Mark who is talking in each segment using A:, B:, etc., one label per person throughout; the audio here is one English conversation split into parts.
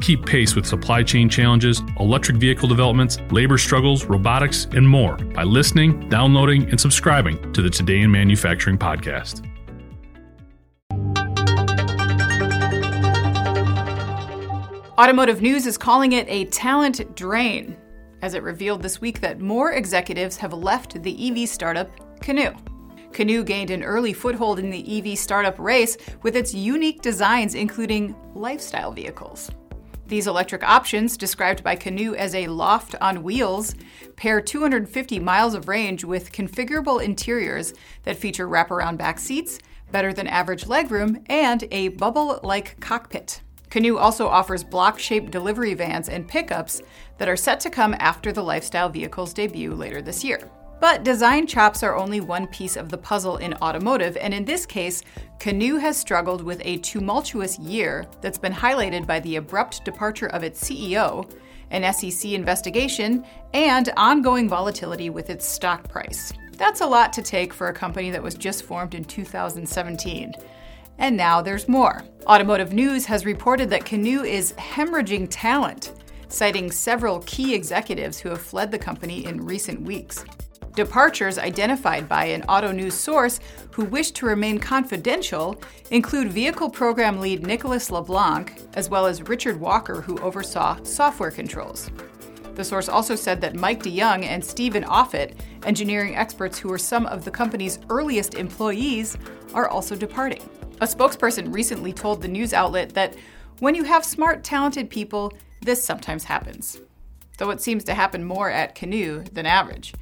A: Keep pace with supply chain challenges, electric vehicle developments, labor struggles, robotics, and more by listening, downloading, and subscribing to the Today in Manufacturing podcast.
B: Automotive News is calling it a talent drain, as it revealed this week that more executives have left the EV startup Canoo. Canoo gained an early foothold in the EV startup race with its unique designs, including lifestyle vehicles. These electric options, described by Canoo as a loft on wheels, pair 250 miles of range with configurable interiors that feature wraparound back seats, better than average legroom, and a bubble like cockpit. Canoo also offers block shaped delivery vans and pickups that are set to come after the lifestyle vehicle's debut later this year. But design chops are only one piece of the puzzle in automotive, and in this case, Canoo has struggled with a tumultuous year that's been highlighted by the abrupt departure of its CEO, an SEC investigation, and ongoing volatility with its stock price. That's a lot to take for a company that was just formed in 2017. And now there's more. Automotive News has reported that Canoo is hemorrhaging talent, citing several key executives who have fled the company in recent weeks. Departures identified by an Auto News source who wish to remain confidential include vehicle program lead Nicolas Leblanc, as well as Richard Walker, who oversaw software controls. The source also said that Mike de Jung and Steven Offutt, engineering experts who were some of the company's earliest employees, are also departing. A spokesperson recently told the news outlet that when you have smart, talented people, this sometimes happens. Though it seems to happen more at Canoo than average.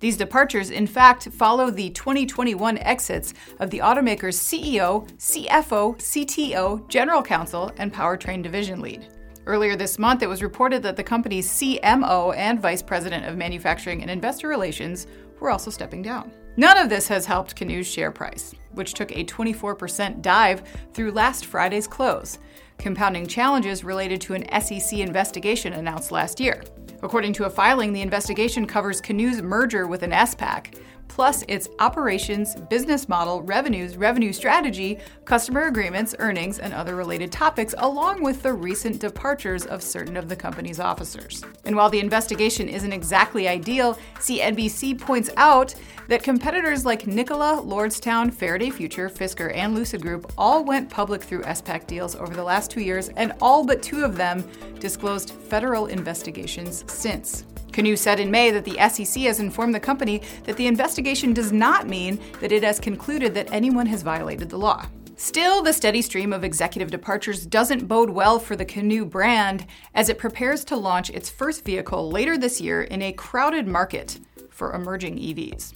B: These departures, in fact, follow the 2021 exits of the automaker's CEO, CFO, CTO, General Counsel, and Powertrain Division Lead. Earlier this month, it was reported that the company's CMO and Vice President of Manufacturing and Investor Relations were also stepping down. None of this has helped Canoo's share price, which took a 24% dive through last Friday's close, compounding challenges related to an SEC investigation announced last year. According to a filing, the investigation covers Canoo's merger with an SPAC, plus its operations, business model, revenues, revenue strategy, customer agreements, earnings, and other related topics, along with the recent departures of certain of the company's officers. And while the investigation isn't exactly ideal, CNBC points out that competitors like Nikola, Lordstown, Faraday Future, Fisker, and Lucid Group all went public through SPAC deals over the last two years, and all but two of them disclosed federal investigations since. Canoo said in May that the SEC has informed the company that the investigation does not mean that it has concluded that anyone has violated the law. Still, the steady stream of executive departures doesn't bode well for the Canoo brand as it prepares to launch its first vehicle later this year in a crowded market for emerging EVs.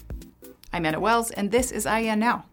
B: I'm Anna Wells, and this is IEN Now.